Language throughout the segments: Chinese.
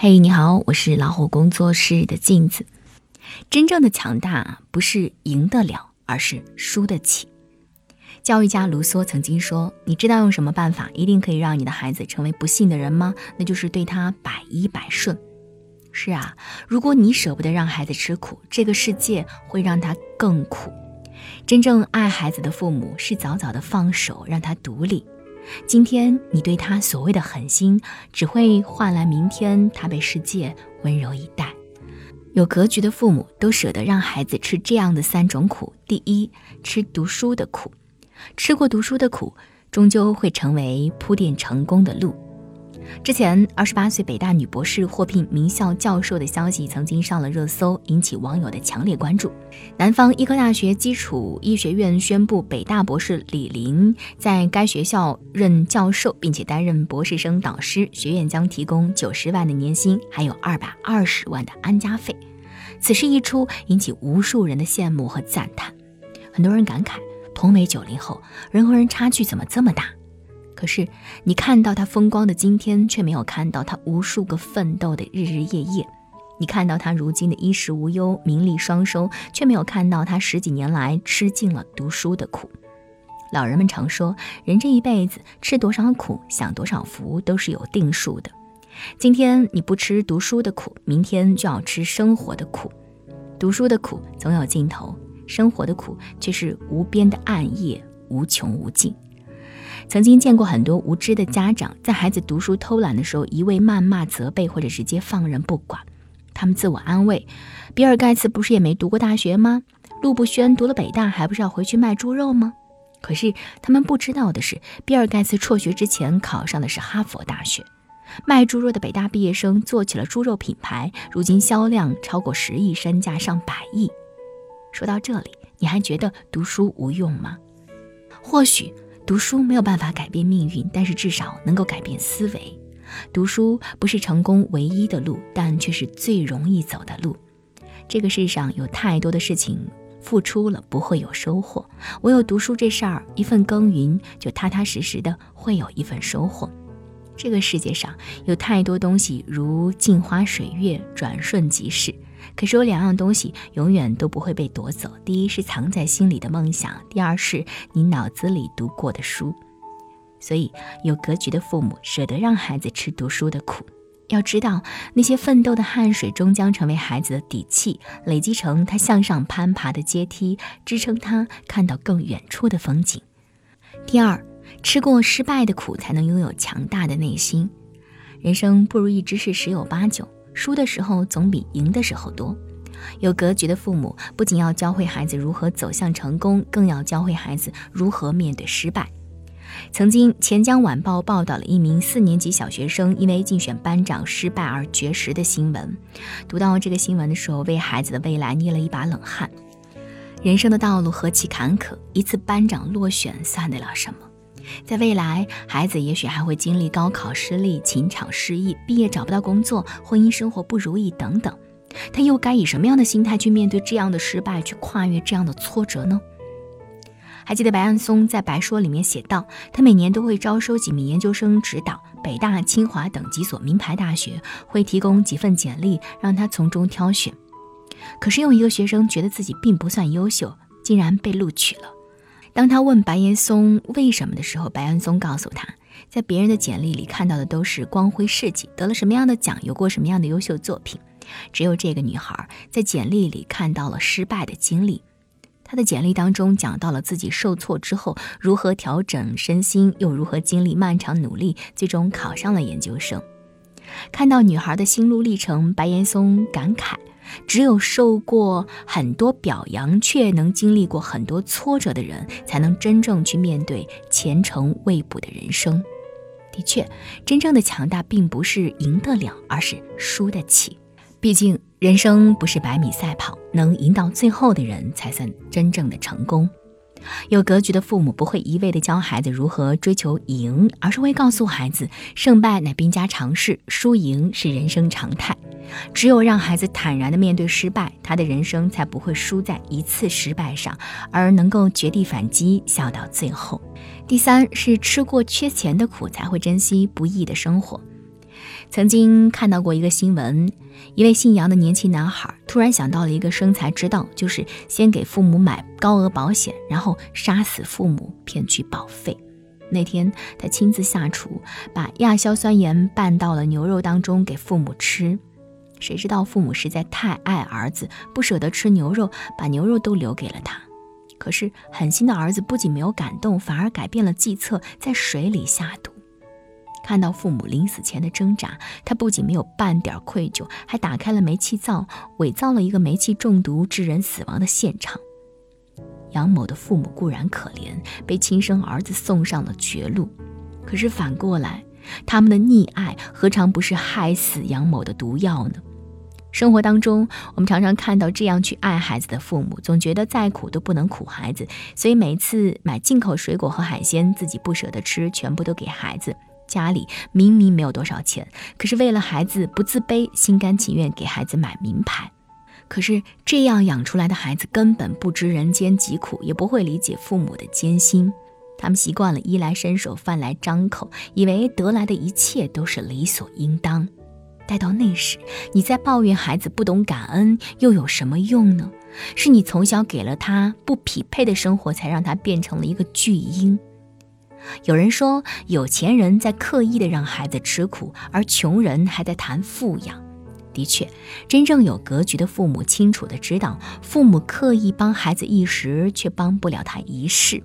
嘿，你好，我是老虎工作室的镜子。真正的强大不是赢得了，而是输得起。教育家卢梭曾经说：“你知道用什么办法一定可以让你的孩子成为不幸的人吗？那就是对他百依百顺。”是啊，如果你舍不得让孩子吃苦，这个世界会让他更苦。真正爱孩子的父母是早早的放手，让他独立。今天你对他所谓的狠心，只会换来明天他被世界温柔以待。有格局的父母都舍得让孩子吃这样的三种苦：第一，吃读书的苦，吃过读书的苦，终究会成为铺垫成功的路。之前，二十八岁北大女博士获聘名校教授的消息曾经上了热搜，引起网友的强烈关注。南方医科大学基础医学院宣布，北大博士李林在该学校任教授，并且担任博士生导师，学院将提供九十万的年薪，还有二百二十万的安家费。此事一出，引起无数人的羡慕和赞叹。很多人感慨，同为九零后，人和人差距怎么这么大？可是，你看到他风光的今天，却没有看到他无数个奋斗的日日夜夜；你看到他如今的衣食无忧、名利双收，却没有看到他十几年来吃尽了读书的苦。老人们常说，人这一辈子吃多少苦、享多少福都是有定数的。今天你不吃读书的苦，明天就要吃生活的苦。读书的苦总有尽头，生活的苦却是无边的暗夜，无穷无尽。曾经见过很多无知的家长，在孩子读书偷懒的时候，一味谩骂、责备，或者直接放任不管。他们自我安慰：比尔盖茨不是也没读过大学吗？陆步轩读了北大，还不是要回去卖猪肉吗？可是他们不知道的是，比尔盖茨辍学之前考上的是哈佛大学。卖猪肉的北大毕业生做起了猪肉品牌，如今销量超过十亿，身价上百亿。说到这里，你还觉得读书无用吗？或许。读书没有办法改变命运，但是至少能够改变思维。读书不是成功唯一的路，但却是最容易走的路。这个世上有太多的事情，付出了不会有收获，唯有读书这事儿，一份耕耘就踏踏实实的会有一份收获。这个世界上有太多东西如镜花水月，转瞬即逝。可是有两样东西永远都不会被夺走，第一是藏在心里的梦想，第二是你脑子里读过的书。所以，有格局的父母舍得让孩子吃读书的苦，要知道那些奋斗的汗水终将成为孩子的底气，累积成他向上攀爬的阶梯，支撑他看到更远处的风景。第二，吃过失败的苦，才能拥有强大的内心。人生不如意之事十有八九。输的时候总比赢的时候多。有格局的父母不仅要教会孩子如何走向成功，更要教会孩子如何面对失败。曾经，钱江晚报报道了一名四年级小学生因为竞选班长失败而绝食的新闻。读到这个新闻的时候，为孩子的未来捏了一把冷汗。人生的道路何其坎坷，一次班长落选算得了什么？在未来，孩子也许还会经历高考失利、情场失意、毕业找不到工作、婚姻生活不如意等等，他又该以什么样的心态去面对这样的失败，去跨越这样的挫折呢？还记得白岩松在《白说》里面写道，他每年都会招收几名研究生指导北大、清华等几所名牌大学，会提供几份简历让他从中挑选。可是，有一个学生觉得自己并不算优秀，竟然被录取了。当他问白岩松为什么的时候，白岩松告诉他，在别人的简历里看到的都是光辉事迹，得了什么样的奖，有过什么样的优秀作品，只有这个女孩在简历里看到了失败的经历。她的简历当中讲到了自己受挫之后如何调整身心，又如何经历漫长努力，最终考上了研究生。看到女孩的心路历程，白岩松感慨。只有受过很多表扬，却能经历过很多挫折的人，才能真正去面对前程未卜的人生。的确，真正的强大并不是赢得了，而是输得起。毕竟，人生不是百米赛跑，能赢到最后的人才算真正的成功。有格局的父母不会一味地教孩子如何追求赢，而是会告诉孩子，胜败乃兵家常事，输赢是人生常态。只有让孩子坦然地面对失败，他的人生才不会输在一次失败上，而能够绝地反击，笑到最后。第三是吃过缺钱的苦，才会珍惜不易的生活。曾经看到过一个新闻，一位姓杨的年轻男孩突然想到了一个生财之道，就是先给父母买高额保险，然后杀死父母骗取保费。那天他亲自下厨，把亚硝酸盐拌到了牛肉当中给父母吃。谁知道父母实在太爱儿子，不舍得吃牛肉，把牛肉都留给了他。可是狠心的儿子不仅没有感动，反而改变了计策，在水里下毒。看到父母临死前的挣扎，他不仅没有半点愧疚，还打开了煤气灶，伪造了一个煤气中毒致人死亡的现场。杨某的父母固然可怜，被亲生儿子送上了绝路，可是反过来，他们的溺爱何尝不是害死杨某的毒药呢？生活当中，我们常常看到这样去爱孩子的父母，总觉得再苦都不能苦孩子，所以每次买进口水果和海鲜，自己不舍得吃，全部都给孩子。家里明明没有多少钱，可是为了孩子不自卑，心甘情愿给孩子买名牌。可是这样养出来的孩子根本不知人间疾苦，也不会理解父母的艰辛。他们习惯了衣来伸手、饭来张口，以为得来的一切都是理所应当。待到那时，你再抱怨孩子不懂感恩，又有什么用呢？是你从小给了他不匹配的生活，才让他变成了一个巨婴。有人说，有钱人在刻意的让孩子吃苦，而穷人还在谈富养。的确，真正有格局的父母清楚的知道，父母刻意帮孩子一时，却帮不了他一世。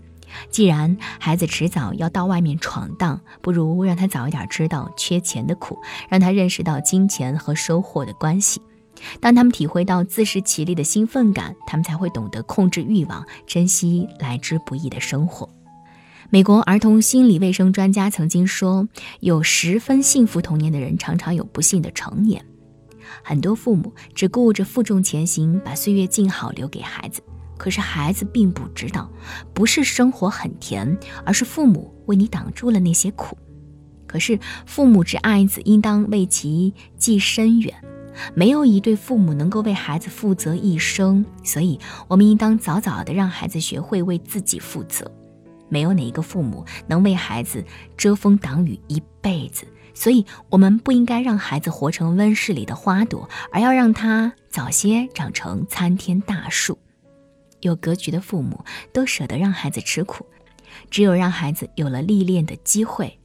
既然孩子迟早要到外面闯荡，不如让他早一点知道缺钱的苦，让他认识到金钱和收获的关系。当他们体会到自食其力的兴奋感，他们才会懂得控制欲望，珍惜来之不易的生活。美国儿童心理卫生专家曾经说，有十分幸福童年的人，常常有不幸的成年。很多父母只顾着负重前行，把岁月静好留给孩子。可是孩子并不知道，不是生活很甜，而是父母为你挡住了那些苦。可是父母之爱子，应当为其计深远。没有一对父母能够为孩子负责一生，所以我们应当早早的让孩子学会为自己负责。没有哪一个父母能为孩子遮风挡雨一辈子，所以我们不应该让孩子活成温室里的花朵，而要让他早些长成参天大树。有格局的父母都舍得让孩子吃苦，只有让孩子有了历练的机会，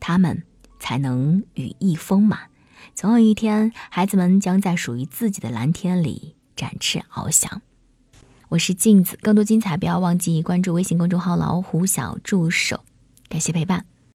他们才能羽翼丰满。总有一天，孩子们将在属于自己的蓝天里展翅翱翔。我是镜子，更多精彩不要忘记关注微信公众号“老虎小助手”。感谢陪伴。